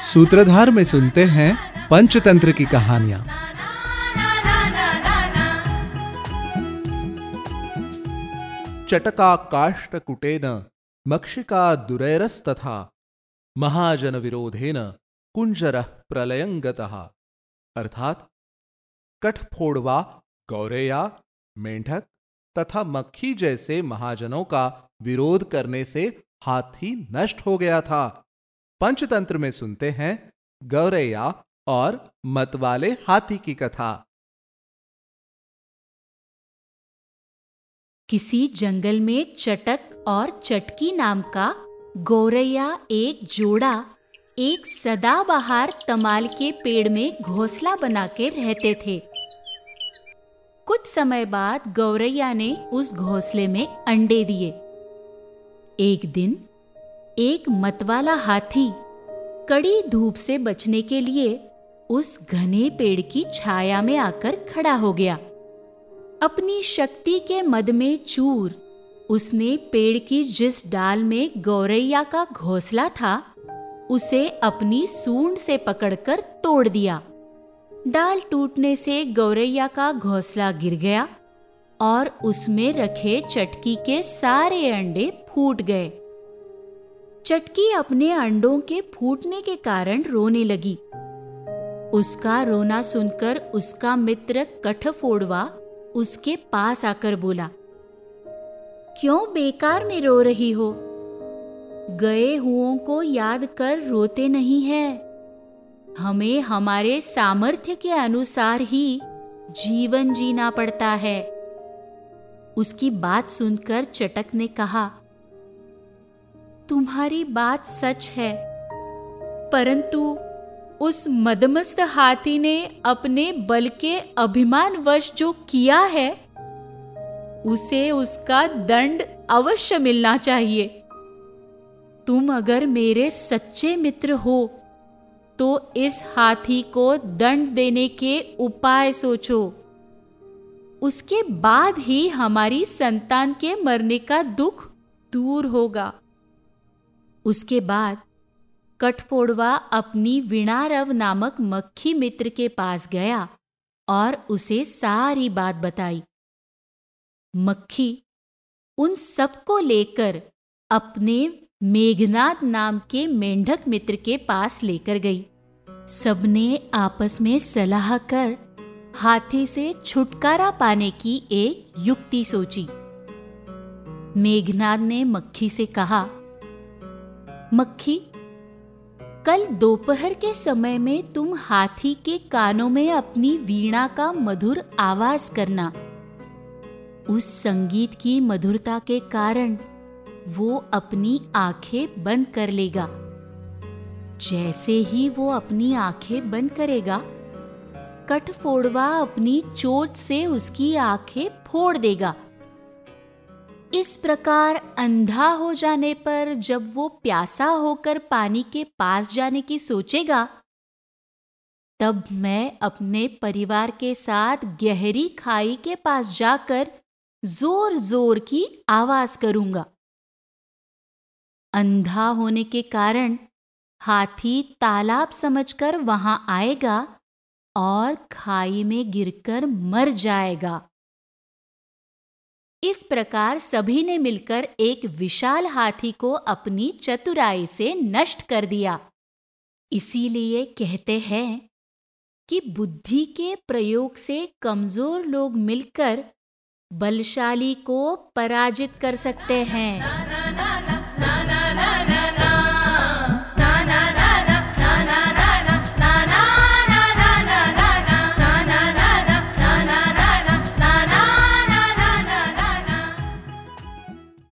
सूत्रधार में सुनते हैं पंचतंत्र की कहानियाँ। चटका काष्ट कुटेन, मक्षिका दुरैरस्तथा महाजन विरोधेन कुंजर प्रलयंगतः अर्थात, कठफोड़वा, गौरेया, मेंढक तथा मक्खी जैसे महाजनों का विरोध करने से हाथी नष्ट हो गया था। पंचतंत्र में सुनते हैं गौरैया और मतवाले हाथी की कथा। किसी जंगल में चटक और चटकी नाम का गौरैया एक जोड़ा एक सदाबहार तमाल के पेड़ में घोंसला बना के रहते थे। कुछ समय बाद गौरैया ने उस घोंसले में अंडे दिए। एक दिन एक मतवाला हाथी कड़ी धूप से बचने के लिए उस घने पेड़ की छाया में आकर खड़ा हो गया। अपनी शक्ति के मद में चूर उसने पेड़ की जिस डाल में गौरैया का घोंसला था, उसे अपनी सूंड से पकड़कर तोड़ दिया। डाल टूटने से गौरैया का घोंसला गिर गया और उसमें रखे चटकी के सारे अंडे फूट गए। चटकी अपने अंडों के फूटने के कारण रोने लगी। उसका रोना सुनकर उसका मित्र कठफोड़वा उसके पास आकर बोला, क्यों बेकार में रो रही हो? गए हुओं को याद कर रोते नहीं है। हमें हमारे सामर्थ्य के अनुसार ही जीवन जीना पड़ता है। उसकी बात सुनकर चटक ने कहा तुम्हारी बात सच है। परंतु उस मदमस्त हाथी ने अपने बल के अभिमानवश जो किया है, उसे उसका दंड अवश्य मिलना चाहिए। तुम अगर मेरे सच्चे मित्र हो तो इस हाथी को दंड देने के उपाय सोचो। उसके बाद ही हमारी संतान के मरने का दुख दूर होगा। उसके बाद कठफोड़वा अपनी विणारव नामक मक्खी मित्र के पास गया और उसे सारी बात बताई। मक्खी उन सबको लेकर अपने मेघनाथ नाम के मेंढक मित्र के पास लेकर गई। सबने आपस में सलाह कर हाथी से छुटकारा पाने की एक युक्ति सोची। मेघनाथ ने मक्खी से कहा मक्खी, कल दोपहर के समय में तुम हाथी के कानों में अपनी वीणा का मधुर आवाज़ करना। उस संगीत की मधुरता के कारण वो अपनी आँखें बंद कर लेगा। जैसे ही वो अपनी आँखें बंद करेगा, कठफोड़वा अपनी चोट से उसकी आँखें फोड़ देगा। इस प्रकार अंधा हो जाने पर जब वो प्यासा होकर पानी के पास जाने की सोचेगा, तब मैं अपने परिवार के साथ गहरी खाई के पास जाकर ज़ोर ज़ोर की आवाज़ करूँगा। अंधा होने के कारण हाथी तालाब समझकर वहाँ आएगा और खाई में गिरकर मर जाएगा। इस प्रकार सभी ने मिलकर एक विशाल हाथी को अपनी चतुराई से नष्ट कर दिया। इसीलिए कहते हैं कि बुद्धि के प्रयोग से कमज़ोर लोग मिलकर बलशाली को पराजित कर सकते हैं।